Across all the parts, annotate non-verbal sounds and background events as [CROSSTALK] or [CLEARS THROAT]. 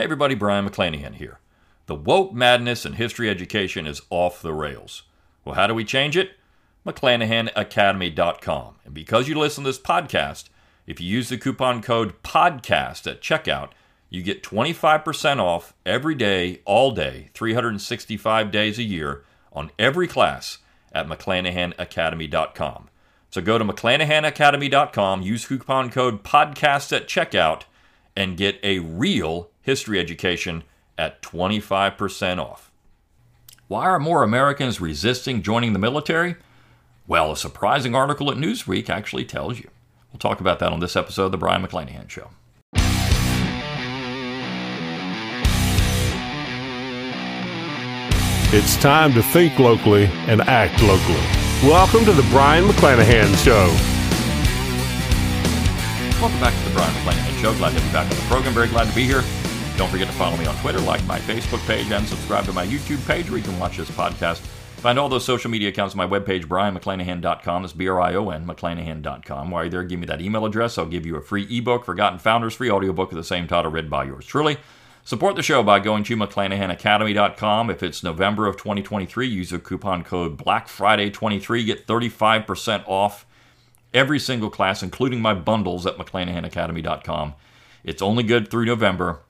Hey everybody, Brion McClanahan here. The woke madness in history education is off the rails. Well, how do we change it? McClanahanacademy.com. And because you listen to this podcast, if you use the coupon code PODCAST at checkout, you get 25% off every day, all day, 365 days a year on every class at McClanahanacademy.com. So go to McClanahanacademy.com, use coupon code PODCAST at checkout, and get a real history education at 25% off. Why are more Americans resisting joining the military? Well, a surprising article at Newsweek actually tells you. We'll talk about that on this episode of The Brion McClanahan Show. It's time to think locally and act locally. Welcome to the Brion McClanahan Show. Welcome back to the Brion McClanahan Show. Glad to be back on the program. Very glad to be here. Don't forget to follow me on Twitter, like my Facebook page, and subscribe to my YouTube page where you can watch this podcast. Find all those social media accounts on my webpage, brionmcclanahan.com. That's B R I O N, McClanahan.com. While you're there, give me that email address. I'll give you a free ebook, Forgotten Founders, free audiobook of the same title, read by yours truly. Support the show by going to McClanahanacademy.com. If it's November of 2023, use the coupon code Black Friday 23 Get 35% off every single class, including my bundles at McClanahanacademy.com. It's only good through November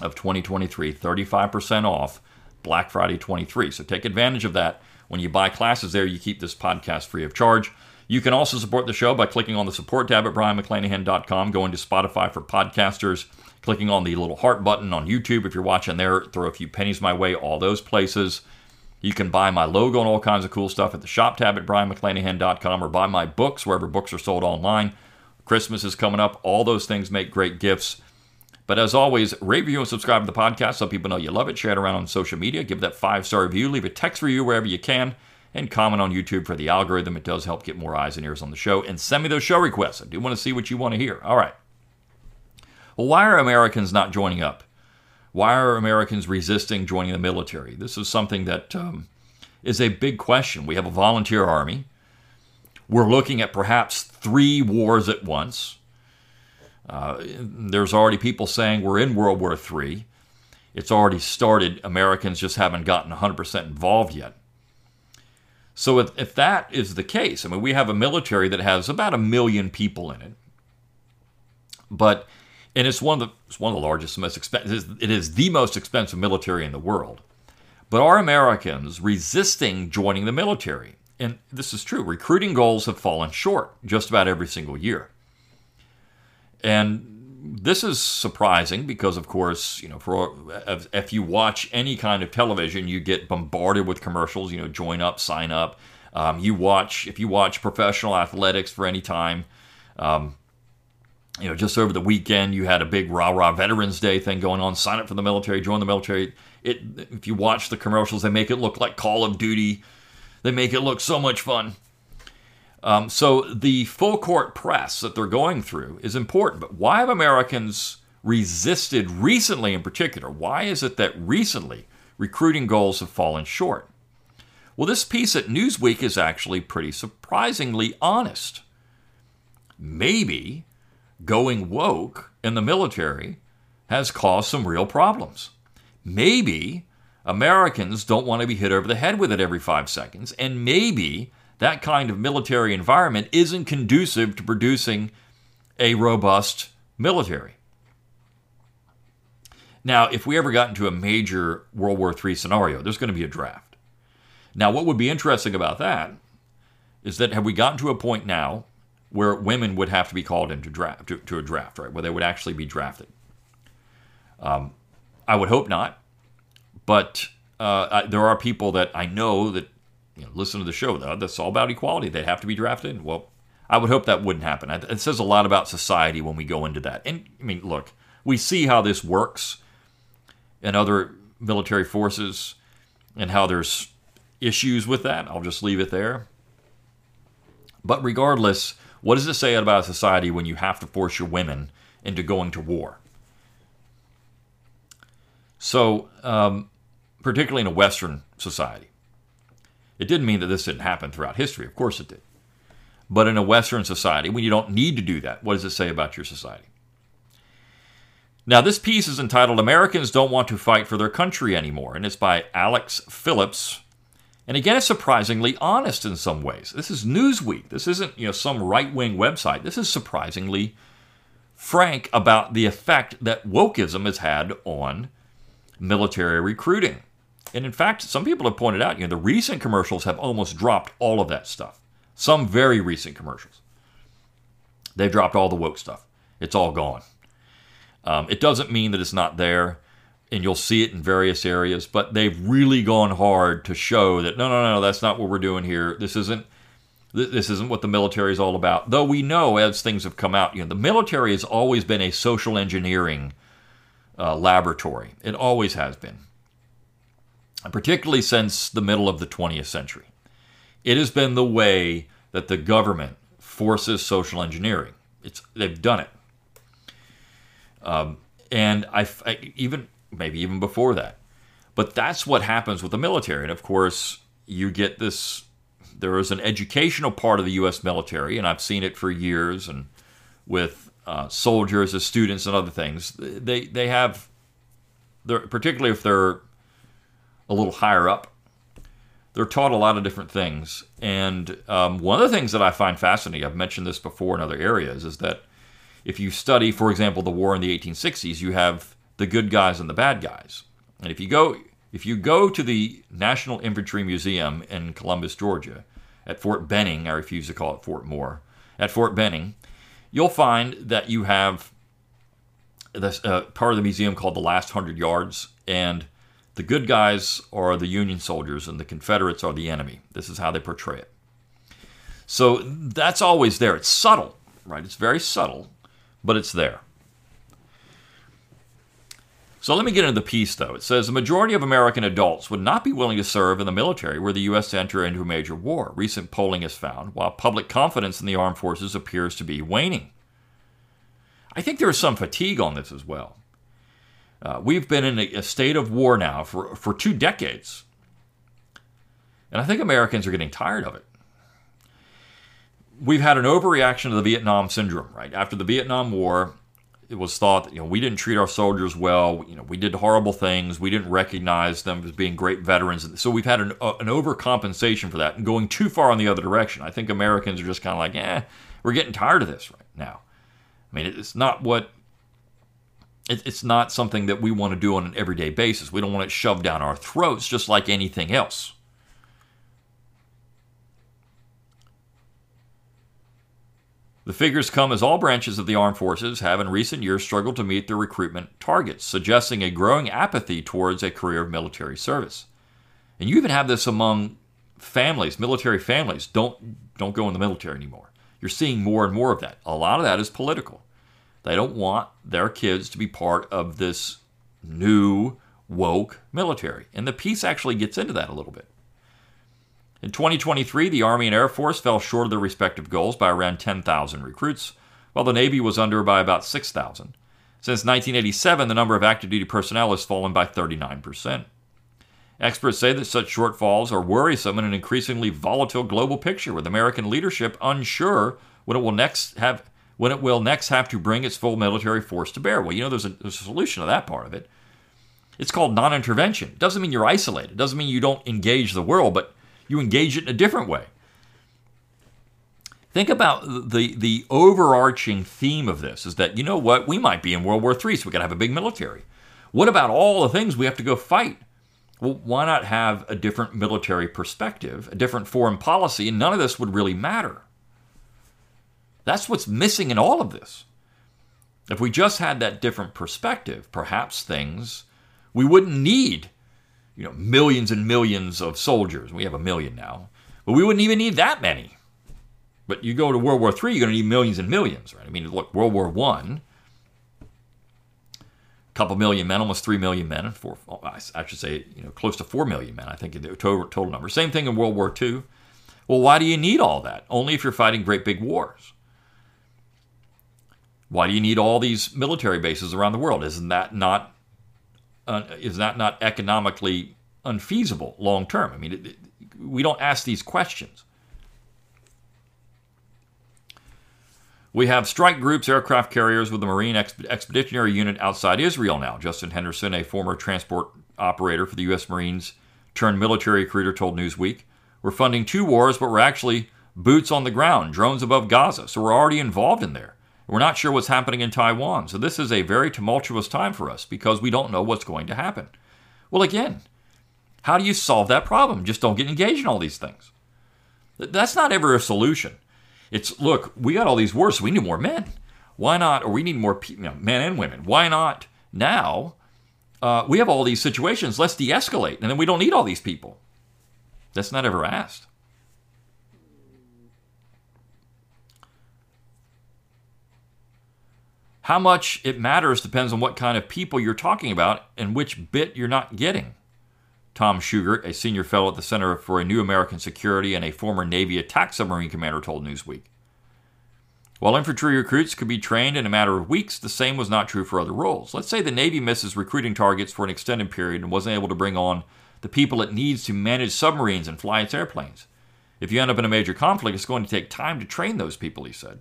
of 2023, 35% off Black Friday 23. So take advantage of that. When you buy classes there, you keep this podcast free of charge. You can also support the show by clicking on the support tab at brionmcclanahan.com, going to Spotify for podcasters, clicking on the little heart button on YouTube if you're watching there, throw a few pennies my way, all those places. You can buy my logo and all kinds of cool stuff at the shop tab at brionmcclanahan.com or buy my books wherever books are sold online. Christmas is coming up. All those things make great gifts. But as always, rate, review, and subscribe to the podcast so people know you love it. Share it around on social media. Give that five star review. Leave a text review wherever you can. And comment on YouTube for the algorithm. It does help get more eyes and ears on the show. And send me those show requests. I do want to see what you want to hear. All right. Well, why are Americans not joining up? Why are Americans resisting joining the military? This is something that um, is a big question. We have a volunteer army. We're looking at perhaps three wars at once. Uh, there's already people saying we're in World War III. It's already started. Americans just haven't gotten 100% involved yet. So, if, if that is the case, I mean, we have a military that has about a million people in it. But and it's one of the it's one of the largest, most expensive. It is the most expensive military in the world. But are Americans resisting joining the military? And this is true. Recruiting goals have fallen short just about every single year. And this is surprising because, of course, you know, for if you watch any kind of television, you get bombarded with commercials. You know, join up, sign up. Um, you watch if you watch professional athletics for any time. Um, you know, just over the weekend, you had a big rah rah Veterans Day thing going on. Sign up for the military, join the military. It, if you watch the commercials, they make it look like Call of Duty. They make it look so much fun. Um, so the full court press that they're going through is important. But why have Americans resisted recently, in particular? Why is it that recently recruiting goals have fallen short? Well, this piece at Newsweek is actually pretty surprisingly honest. Maybe going woke in the military has caused some real problems. Maybe Americans don't want to be hit over the head with it every five seconds, and maybe that kind of military environment isn't conducive to producing a robust military. Now, if we ever got into a major World War III scenario, there's going to be a draft. Now, what would be interesting about that is that have we gotten to a point now where women would have to be called into draft to, to a draft, right? Where they would actually be drafted. Um, I would hope not, but uh, I, there are people that I know that you know, listen to the show. Though that's all about equality. They have to be drafted. Well, I would hope that wouldn't happen. It says a lot about society when we go into that. And I mean, look, we see how this works in other military forces and how there's issues with that. I'll just leave it there. But regardless, what does it say about a society when you have to force your women into going to war? So, um, particularly in a Western society, it didn't mean that this didn't happen throughout history. Of course it did. But in a Western society, when you don't need to do that, what does it say about your society? Now, this piece is entitled Americans Don't Want to Fight for Their Country Anymore, and it's by Alex Phillips. And again, it's surprisingly honest in some ways. This is Newsweek. This isn't you know some right-wing website. This is surprisingly frank about the effect that wokeism has had on military recruiting. And in fact, some people have pointed out, you know, the recent commercials have almost dropped all of that stuff. Some very recent commercials. They've dropped all the woke stuff. It's all gone. Um, it doesn't mean that it's not there, and you'll see it in various areas, but they've really gone hard to show that no, no, no, that's not what we're doing here. This isn't this isn't what the military is all about. Though we know as things have come out, you know, the military has always been a social engineering uh, laboratory. It always has been, particularly since the middle of the 20th century. It has been the way that the government forces social engineering. It's they've done it. Um, and I, I even maybe even before that, but that's what happens with the military. And of course, you get this. There is an educational part of the U.S. military, and I've seen it for years, and with uh, soldiers as students and other things. They they have, particularly if they're a little higher up, they're taught a lot of different things. And um, one of the things that I find fascinating, I've mentioned this before in other areas, is that if you study, for example, the war in the 1860s, you have the good guys and the bad guys. And if you go if you go to the National Infantry Museum in Columbus, Georgia, at Fort Benning, I refuse to call it Fort Moore, at Fort Benning, you'll find that you have this uh, part of the museum called the Last Hundred Yards, and the good guys are the Union soldiers, and the Confederates are the enemy. This is how they portray it. So that's always there. It's subtle, right? It's very subtle, but it's there. So let me get into the piece, though. It says the majority of American adults would not be willing to serve in the military were the U.S. to enter into a major war. Recent polling has found, while public confidence in the armed forces appears to be waning. I think there is some fatigue on this as well. Uh, we've been in a, a state of war now for, for two decades. And I think Americans are getting tired of it we've had an overreaction to the Vietnam syndrome, right? After the Vietnam War, it was thought that you know we didn't treat our soldiers well. You know, we did horrible things. We didn't recognize them as being great veterans. So we've had an, uh, an overcompensation for that and going too far in the other direction. I think Americans are just kind of like, eh, we're getting tired of this right now. I mean, it's not what it's not something that we want to do on an everyday basis. We don't want it shoved down our throats, just like anything else. The figures come as all branches of the armed forces have in recent years struggled to meet their recruitment targets, suggesting a growing apathy towards a career of military service. And you even have this among families, military families don't don't go in the military anymore. You're seeing more and more of that. A lot of that is political. They don't want their kids to be part of this new woke military. And the piece actually gets into that a little bit. In 2023, the Army and Air Force fell short of their respective goals by around 10,000 recruits, while the Navy was under by about 6,000. Since 1987, the number of active duty personnel has fallen by 39%. Experts say that such shortfalls are worrisome in an increasingly volatile global picture, with American leadership unsure when it will next have when it will next have to bring its full military force to bear. Well, you know, there's a, there's a solution to that part of it. It's called non-intervention. It doesn't mean you're isolated. It doesn't mean you don't engage the world, but you engage it in a different way. Think about the, the overarching theme of this is that, you know what, we might be in World War III, so we got to have a big military. What about all the things we have to go fight? Well, why not have a different military perspective, a different foreign policy, and none of this would really matter? That's what's missing in all of this. If we just had that different perspective, perhaps things we wouldn't need you know, millions and millions of soldiers. We have a million now, but we wouldn't even need that many. But you go to World War III, you're going to need millions and millions, right? I mean, look, World War One, a couple million men, almost three million men, and four, oh, I should say, you know, close to four million men. I think the total, total number. Same thing in World War II. Well, why do you need all that? Only if you're fighting great big wars. Why do you need all these military bases around the world? Isn't that not uh, is that not economically unfeasible long term? I mean, it, it, we don't ask these questions. We have strike groups, aircraft carriers with the Marine Expeditionary Unit outside Israel now. Justin Henderson, a former transport operator for the U.S. Marines turned military recruiter, told Newsweek. We're funding two wars, but we're actually boots on the ground, drones above Gaza. So we're already involved in there. We're not sure what's happening in Taiwan. So this is a very tumultuous time for us because we don't know what's going to happen. Well, again, how do you solve that problem? Just don't get engaged in all these things. That's not ever a solution. It's look, we got all these wars, so we need more men. Why not? Or we need more know, men and women. Why not now? Uh, we have all these situations. Let's de-escalate, and then we don't need all these people. That's not ever asked. How much it matters depends on what kind of people you're talking about and which bit you're not getting. Tom Shugart, a senior fellow at the Center for a New American Security and a former Navy attack submarine commander, told Newsweek. While infantry recruits could be trained in a matter of weeks, the same was not true for other roles. Let's say the Navy misses recruiting targets for an extended period and wasn't able to bring on the people it needs to manage submarines and fly its airplanes. If you end up in a major conflict, it's going to take time to train those people, he said.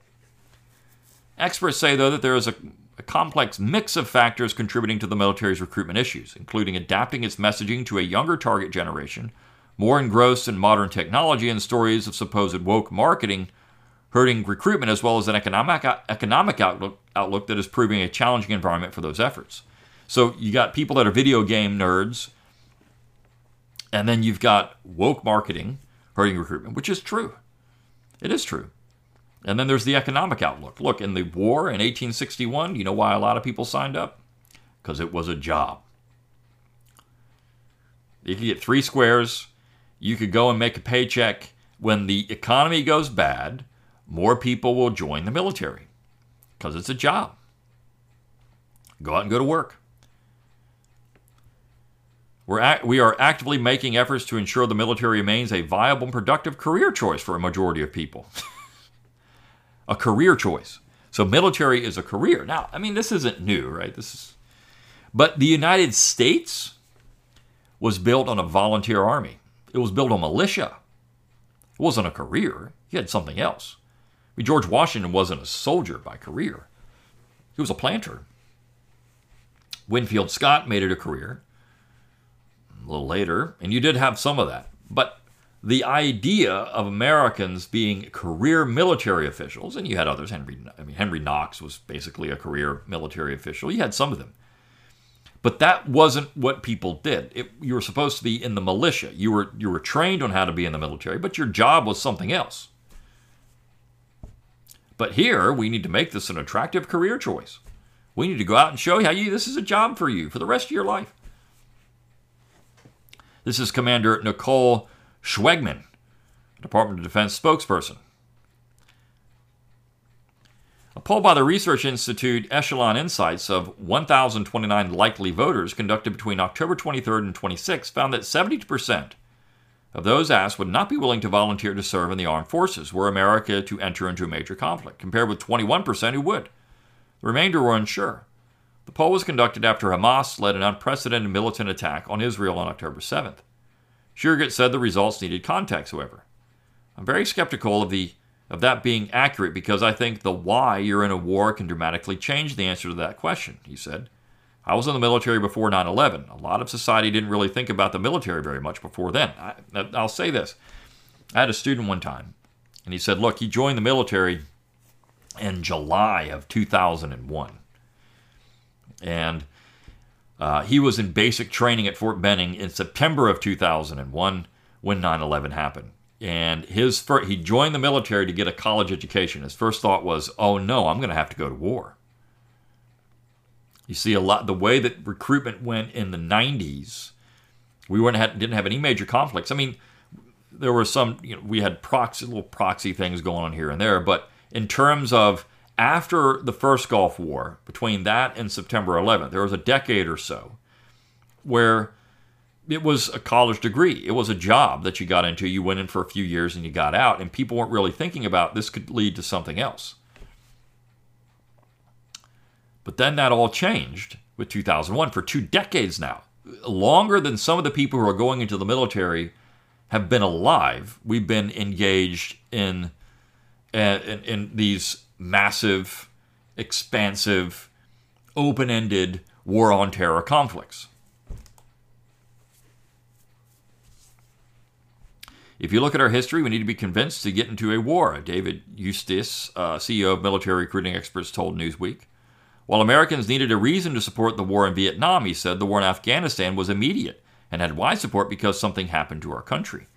Experts say, though, that there is a, a, complex mix of factors contributing to the military's recruitment issues, including adapting its messaging to a younger target generation, more engrossed in modern technology, and stories of supposed woke marketing hurting recruitment, as well as an economic, economic outlook, outlook that is proving a challenging environment for those efforts. So you got people that are video game nerds, and then you've got woke marketing hurting recruitment, which is true. It is true. And then there's the economic outlook. Look, in the war in 1861, you know why a lot of people signed up? Because it was a job. You could get three squares. You could go and make a paycheck. When the economy goes bad, more people will join the military because it's a job. Go out and go to work. We're act- we are actively making efforts to ensure the military remains a viable and productive career choice for a majority of people. [LAUGHS] a career choice. So military is a career. Now, I mean, this isn't new, right? This is, but the United States was built on a volunteer army. It was built on militia. It wasn't a career. He had something else. I mean, George Washington wasn't a soldier by career. He was a planter. Winfield Scott made it a career a little later, and you did have some of that. But the idea of Americans being career military officials, and you had others. Henry, I mean, Henry Knox was basically a career military official. You had some of them, but that wasn't what people did. It, you were supposed to be in the militia. You were you were trained on how to be in the military, but your job was something else. But here, we need to make this an attractive career choice. We need to go out and show how you this is a job for you for the rest of your life. This is Commander Nicole Schwegman, Department of Defense spokesperson. A poll by the research institute Echelon Insights of 1,029 likely voters conducted between October 23rd and 26th found that 70% of those asked would not be willing to volunteer to serve in the armed forces were America to enter into a major conflict, compared with 21% who would. The remainder were unsure. The poll was conducted after Hamas led an unprecedented militant attack on Israel on October 7th. Shugart said the results needed context, however. I'm very skeptical of the of that being accurate because I think the why you're in a war can dramatically change the answer to that question, he said. I was in the military before 9 11. A lot of society didn't really think about the military very much before then. I, I'll say this. I had a student one time, and he said, Look, he joined the military in July of 2001. And uh, he was in basic training at Fort Benning in September of 2001 when 9 11 happened. And his he joined the military to get a college education. His first thought was, oh no, I'm going to have to go to war. You see, a lot the way that recruitment went in the 90s, we weren't didn't have any major conflicts. I mean, there were some, you know, we had proxy little proxy things going on here and there, but in terms of after the first Gulf War, between that and September 11th, there was a decade or so where it was a college degree. It was a job that you got into. You went in for a few years and you got out, and people weren't really thinking about this could lead to something else. But then that all changed with 2001 for two decades now. Longer than some of the people who are going into the military have been alive, we've been engaged in, uh, in, in these massive, expansive, open ended war on terror conflicts. If you look at our history, we need to be convinced to get into a war, David Eustace, uh, CEO of Military Recruiting Experts, told Newsweek. While Americans needed a reason to support the war in Vietnam, he said the war in Afghanistan was immediate and had wide support because something happened to our country.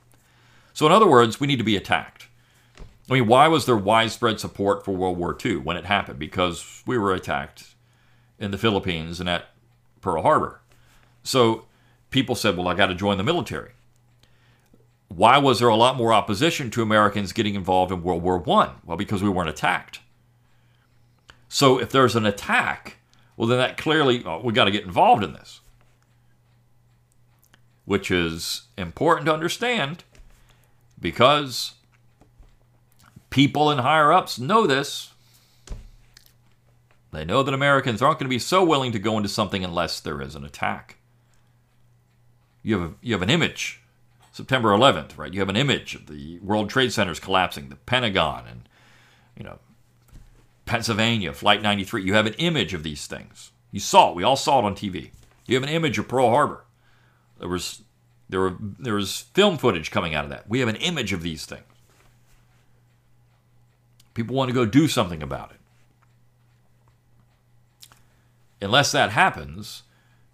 So, in other words, we need to be attacked. I mean, why was there widespread support for World War II when it happened? Because we were attacked in the Philippines and at Pearl Harbor. So people said, well, I got to join the military. Why was there a lot more opposition to Americans getting involved in World War I? Well, because we weren't attacked. So if there's an attack, well, then that clearly, oh, we got to get involved in this, which is important to understand because people in higher ups know this. They know that Americans aren't going to be so willing to go into something unless there is an attack. You have, a, you have an image, September 11th, right? You have an image of the World Trade Centers collapsing, the Pentagon, and, you know, Pennsylvania, Flight 93. You have an image of these things. You saw it. We all saw it on TV. You have an image of Pearl Harbor. There was there were there was film footage coming out of that. We have an image of these things. People want to go do something about it. Unless that happens,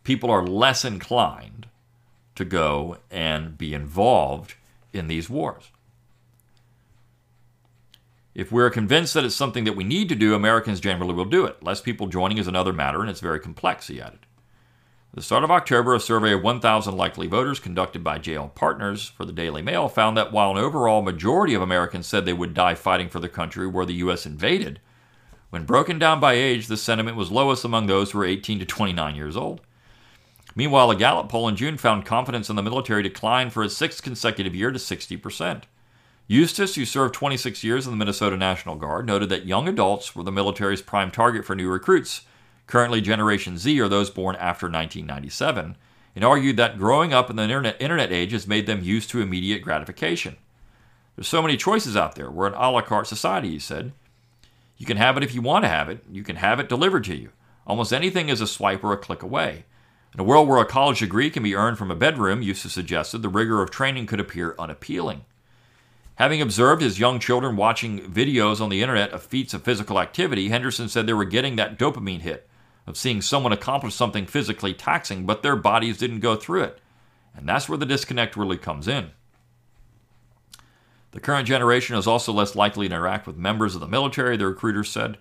people are less inclined to go and be involved in these wars. If we're convinced that it's something that we need to do, Americans generally will do it. Less people joining is another matter, and it's very complex, he added. The start of October, a survey of 1,000 likely voters conducted by JL Partners for the Daily Mail found that while an overall majority of Americans said they would die fighting for the country where the U.S. invaded, when broken down by age, the sentiment was lowest among those who were 18 to 29 years old. Meanwhile, a Gallup poll in June found confidence in the military decline for a sixth consecutive year to 60%. Eustace, who served 26 years in the Minnesota National Guard, noted that young adults were the military's prime target for new recruits. Currently, Generation Z are those born after 1997, and argued that growing up in the internet, internet age has made them used to immediate gratification. There's so many choices out there. We're an a la carte society, he said. You can have it if you want to have it, you can have it delivered to you. Almost anything is a swipe or a click away. In a world where a college degree can be earned from a bedroom, Eustace suggested, the rigor of training could appear unappealing. Having observed his young children watching videos on the internet of feats of physical activity, Henderson said they were getting that dopamine hit of seeing someone accomplish something physically taxing, but their bodies didn't go through it. And that's where the disconnect really comes in. The current generation is also less likely to interact with members of the military, the recruiter said.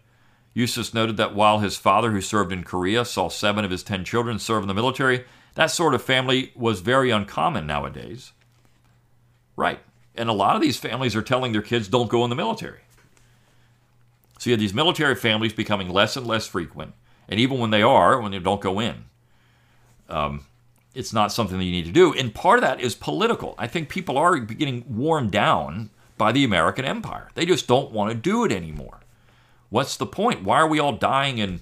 Eustace noted that while his father, who served in Korea, saw seven of his ten children serve in the military, that sort of family was very uncommon nowadays. Right. And a lot of these families are telling their kids don't go in the military. So you have these military families becoming less and less frequent. And even when they are, when they don't go in, um, it's not something that you need to do. And part of that is political. I think people are getting worn down by the American empire. They just don't want to do it anymore. What's the point? Why are we all dying in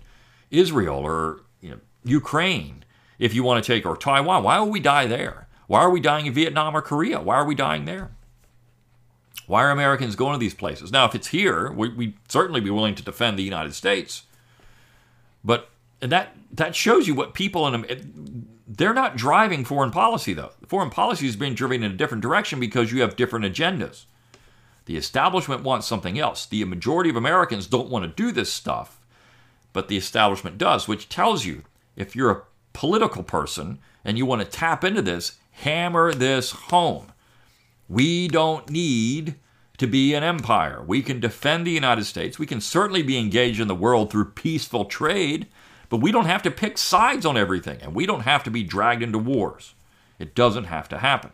Israel or you know, Ukraine if you want to take, or Taiwan? Why would we die there? Why are we dying in Vietnam or Korea? Why are we dying there? Why are Americans going to these places? Now, if it's here, we, would certainly be willing to defend the United States. But and that that shows you what people in them they're not driving foreign policy though. Foreign policy is being driven in a different direction because you have different agendas. The establishment wants something else. The majority of Americans don't want to do this stuff, but the establishment does, which tells you if you're a political person and you want to tap into this, hammer this home. We don't need to be an empire. We can defend the United States. We can certainly be engaged in the world through peaceful trade, but we don't have to pick sides on everything, and we don't have to be dragged into wars. It doesn't have to happen.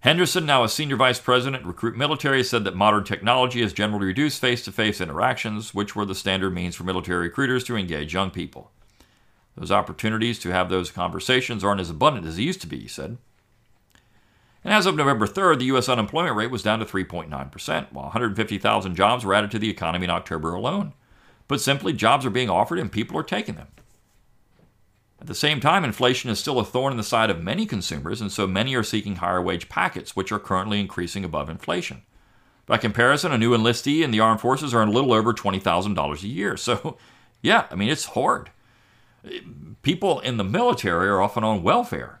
Henderson, now a senior vice president Recruit Military, said that modern technology has generally reduced face to face interactions, which were the standard means for military recruiters to engage young people. Those opportunities to have those conversations aren't as abundant as they used to be, he said. And as of November 3rd, the U.S. unemployment rate was down to 3.9%, while 150,000 jobs were added to the economy in October alone. But simply, jobs are being offered and people are taking them. At the same time, inflation is still a thorn in the side of many consumers, and so many are seeking higher wage packets, which are currently increasing above inflation. By comparison, a new enlistee in the armed forces earns a little over $20,000 a year. So, [LAUGHS] yeah, I mean, it's hard. People in the military are often on welfare.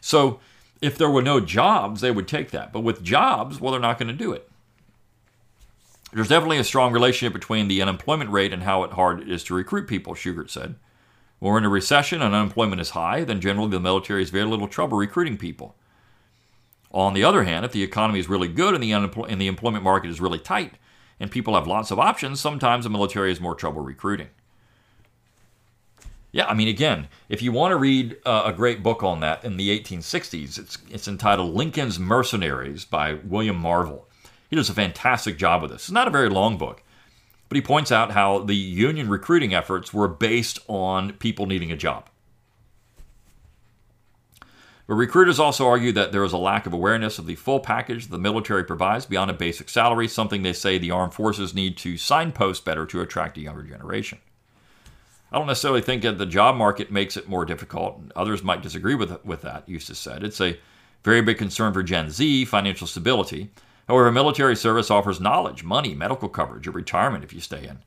So, if there were no jobs, they would take that. But with jobs, well, they're not going to do it. There's definitely a strong relationship between the unemployment rate and how hard it is to recruit people, Shugart said. When we're in a recession and unemployment is high, then generally the military has very little trouble recruiting people. On the other hand, if the economy is really good and the, unempl- and the employment market is really tight and people have lots of options, sometimes the military has more trouble recruiting. Yeah, I mean, again, if you want to read uh, a great book on that in the 1860s, it's, it's entitled Lincoln's Mercenaries by William Marvel. He does a fantastic job with this. It's not a very long book, but he points out how the Union recruiting efforts were based on people needing a job. But recruiters also argue that there is a lack of awareness of the full package the military provides beyond a basic salary, something they say the armed forces need to signpost better to attract a younger generation. I don't necessarily think that the job market makes it more difficult. Others might disagree with, with that, Eustace said. It's a very big concern for Gen Z, financial stability. However, military service offers knowledge, money, medical coverage, or retirement if you stay in.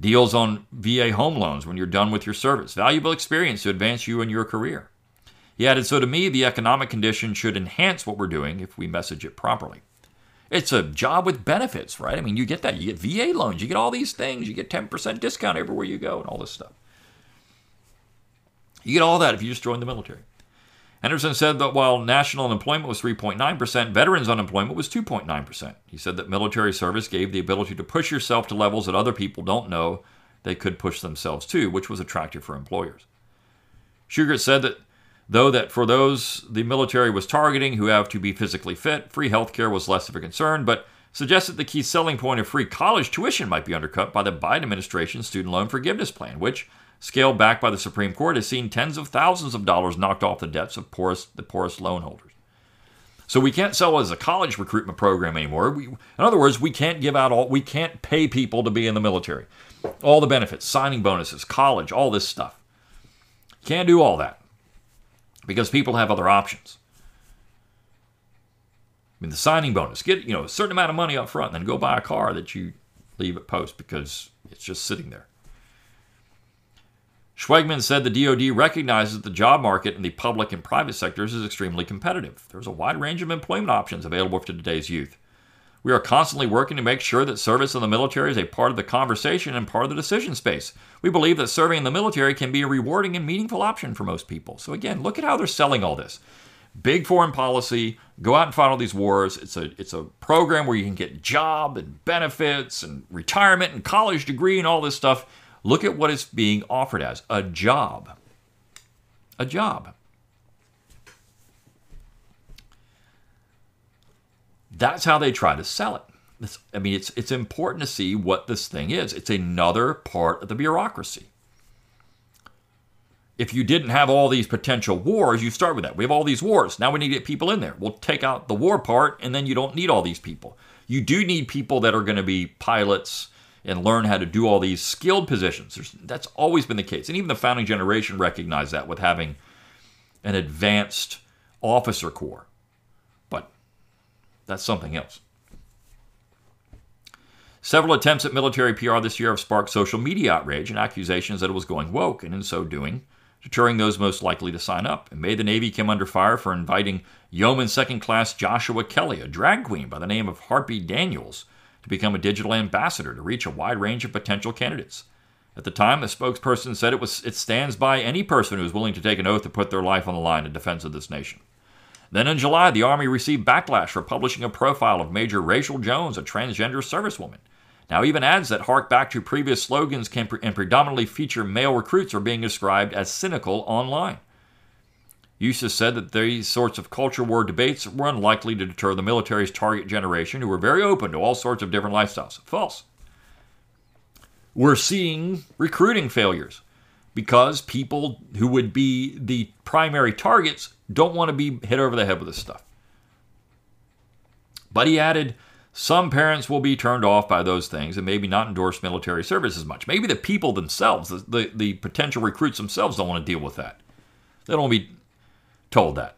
Deals on VA home loans when you're done with your service. Valuable experience to advance you in your career. He added, So to me, the economic condition should enhance what we're doing if we message it properly. It's a job with benefits, right? I mean, you get that. You get VA loans, you get all these things, you get 10% discount everywhere you go, and all this stuff. You get all that if you just join the military. Henderson said that while national unemployment was 3.9%, veterans unemployment was 2.9%. He said that military service gave the ability to push yourself to levels that other people don't know they could push themselves to, which was attractive for employers. Shugart said that Though that for those the military was targeting who have to be physically fit, free healthcare was less of a concern, but suggested the key selling point of free college tuition might be undercut by the Biden administration's student loan forgiveness plan, which, scaled back by the Supreme Court, has seen tens of thousands of dollars knocked off the debts of poorest, the poorest loan holders. So we can't sell as a college recruitment program anymore. We, in other words, we can't give out all, we can't pay people to be in the military. All the benefits, signing bonuses, college, all this stuff. Can't do all that because people have other options. I mean, the signing bonus, get you know a certain amount of money up front, and then go buy a car that you leave at post because it's just sitting there. Schwegman said the DoD recognizes the job market in the public and private sectors is extremely competitive. There's a wide range of employment options available to today's youth. We are constantly working to make sure that service in the military is a part of the conversation and part of the decision space. We believe that serving in the military can be a rewarding and meaningful option for most people. So, again, look at how they're selling all this. Big foreign policy, go out and fight all these wars. It's a, it's a program where you can get job and benefits and retirement and college degree and all this stuff. Look at what it's being offered as a job. A job. That's how they try to sell it. It's, I mean, it's it's important to see what this thing is. It's another part of the bureaucracy. If you didn't have all these potential wars, you start with that. We have all these wars. Now we need to get people in there. We'll take out the war part, and then you don't need all these people. You do need people that are going to be pilots and learn how to do all these skilled positions. There's, that's always been the case. And even the founding generation recognized that with having an advanced officer corps. That's something else. Several attempts at military PR this year have sparked social media outrage and accusations that it was going woke, and in so doing, deterring those most likely to sign up. In May, the Navy came under fire for inviting Yeoman Second Class Joshua Kelly, a drag queen by the name of Harpy Daniels, to become a digital ambassador to reach a wide range of potential candidates. At the time, the spokesperson said it was it stands by any person who is willing to take an oath to put their life on the line in defense of this nation. Then in July, the Army received backlash for publishing a profile of Major Rachel Jones, a transgender servicewoman. Now, even ads that hark back to previous slogans can pre- and predominantly feature male recruits are being described as cynical online. Eustace said that these sorts of culture war debates were unlikely to deter the military's target generation, who were very open to all sorts of different lifestyles. False. We're seeing recruiting failures because people who would be the primary targets don't want to be hit over the head with this stuff. But he added, some parents will be turned off by those things and maybe not endorse military service as much. Maybe the people themselves, the, the, the potential recruits themselves, don't want to deal with that. They don't want to be told that.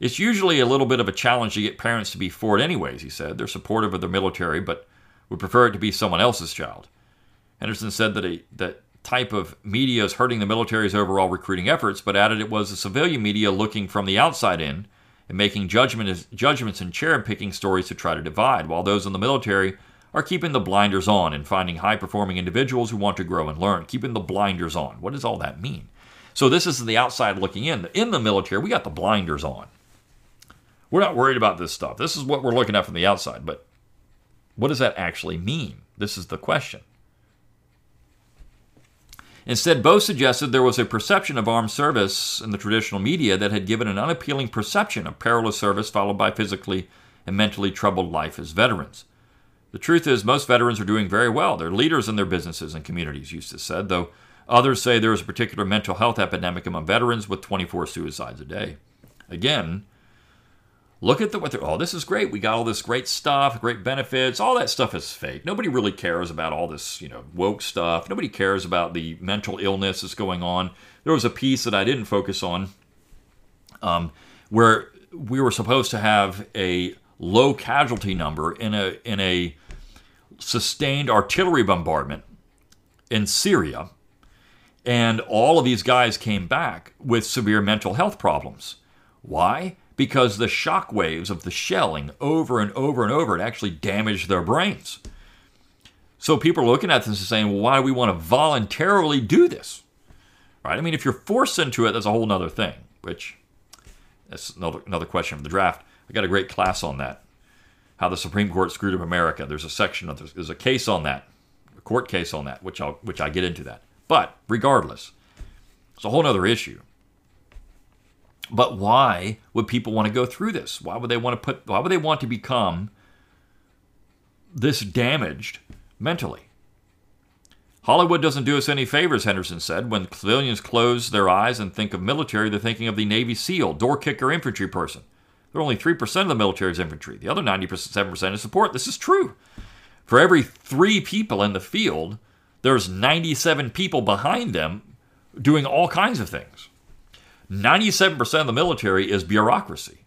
It's usually a little bit of a challenge to get parents to be for it, anyways, he said. They're supportive of the military, but would prefer it to be someone else's child. Henderson said that a, that type of media is hurting the military's overall recruiting efforts, but added it was the civilian media looking from the outside in and making judgment, judgments and cherry picking stories to try to divide, while those in the military are keeping the blinders on and finding high performing individuals who want to grow and learn. Keeping the blinders on. What does all that mean? So, this is the outside looking in. In the military, we got the blinders on. We're not worried about this stuff. This is what we're looking at from the outside. But what does that actually mean? This is the question. Instead, both suggested there was a perception of armed service in the traditional media that had given an unappealing perception of perilous service followed by physically and mentally troubled life as veterans. The truth is, most veterans are doing very well. They're leaders in their businesses and communities, Eustace said, though others say there is a particular mental health epidemic among veterans with 24 suicides a day. Again, look at the what they're, oh this is great. We got all this great stuff great benefits. All that stuff is fake. Nobody really cares about all this you know woke stuff. Nobody cares about the mental illness that's going on. There was a piece that i didn't focus on um, where we were supposed to have a low casualty number in a in a sustained artillery bombardment in syria. And all of these guys came back with severe mental health problems. Why because the shock waves of the shelling over and over and over it actually damaged their brains. So people are looking at this and saying, well, why do we want to voluntarily do this? Right? I mean, if you're forced into it, that's a whole other thing, which that's another, another question from the draft. I got a great class on that. How the Supreme Court screwed up America. There's a section of this, there's a case on that, a court case on that, which I'll which I get into that. But regardless, it's a whole other issue. But why would people want to go through this? Why would they want to put why would they want to become this damaged mentally? Hollywood doesn't do us any favors, Henderson said. When civilians close their eyes and think of military, they're thinking of the Navy SEAL, door kicker infantry person. They're only 3% of the military's infantry. The other 97% is support. This is true. For every three people in the field, there's 97 people behind them doing all kinds of things. 97% of the military is bureaucracy.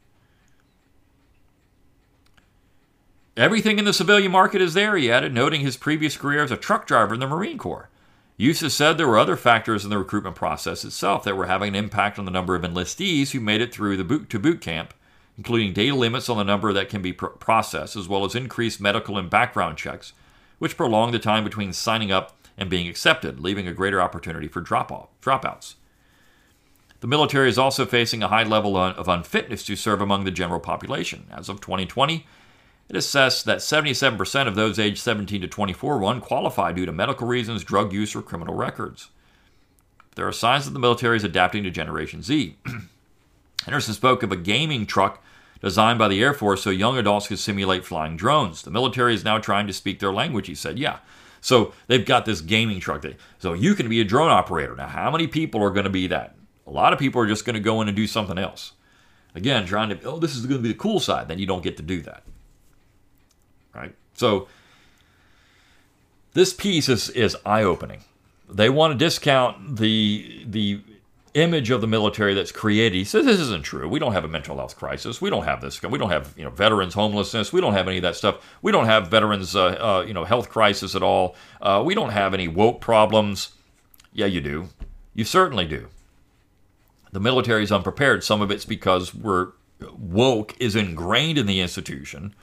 Everything in the civilian market is there, he added, noting his previous career as a truck driver in the Marine Corps. Eustace said there were other factors in the recruitment process itself that were having an impact on the number of enlistees who made it through the boot to boot camp, including data limits on the number that can be pr- processed, as well as increased medical and background checks, which prolonged the time between signing up and being accepted, leaving a greater opportunity for drop off dropouts. The military is also facing a high level of unfitness to serve among the general population. As of 2020, it assessed that 77% of those aged 17 to 24 were unqualified due to medical reasons, drug use, or criminal records. There are signs that the military is adapting to Generation Z. [CLEARS THROAT] Henderson spoke of a gaming truck designed by the Air Force so young adults could simulate flying drones. The military is now trying to speak their language, he said. Yeah. So they've got this gaming truck. So you can be a drone operator. Now, how many people are going to be that? A lot of people are just going to go in and do something else. Again, trying to, oh, this is going to be the cool side. Then you don't get to do that. Right? So this piece is, is eye opening. They want to discount the, the image of the military that's created. He says this isn't true. We don't have a mental health crisis. We don't have this. We don't have you know veterans homelessness. We don't have any of that stuff. We don't have veterans uh, uh, you know health crisis at all. Uh, we don't have any woke problems. Yeah, you do. You certainly do the military is unprepared. Some of it's because we're woke is ingrained in the institution.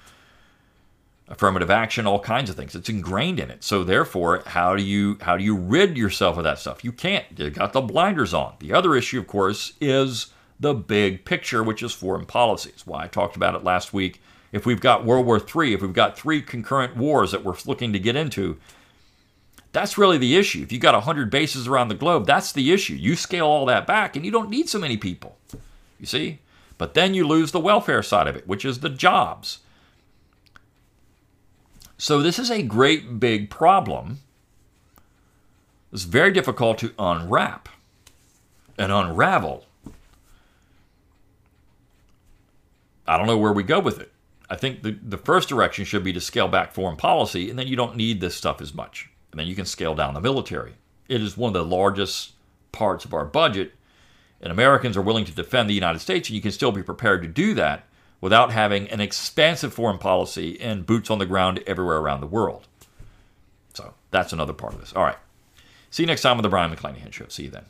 Affirmative action, all kinds of things. It's ingrained in it. So therefore, how do you how do you rid yourself of that stuff? You can't. You got the blinders on. The other issue, of course, is the big picture, which is foreign policies. Why I talked about it last week. If we've got World War III, if we've got three concurrent wars that we're looking to get into, that's really the issue. If you got 100 bases around the globe, that's the issue. You scale all that back and you don't need so many people. You see? But then you lose the welfare side of it, which is the jobs. So this is a great big problem. It's very difficult to unwrap and unravel. I don't know where we go with it. I think the, the first direction should be to scale back foreign policy, and then you don't need this stuff as much and then you can scale down the military. It is one of the largest parts of our budget, And Americans are willing to defend the United States, and you can still be prepared to do that without having an expansive foreign policy and boots on the ground everywhere around the world. So that's another part of this. All right. See you next time on the Brion McClanahan Show. See you then.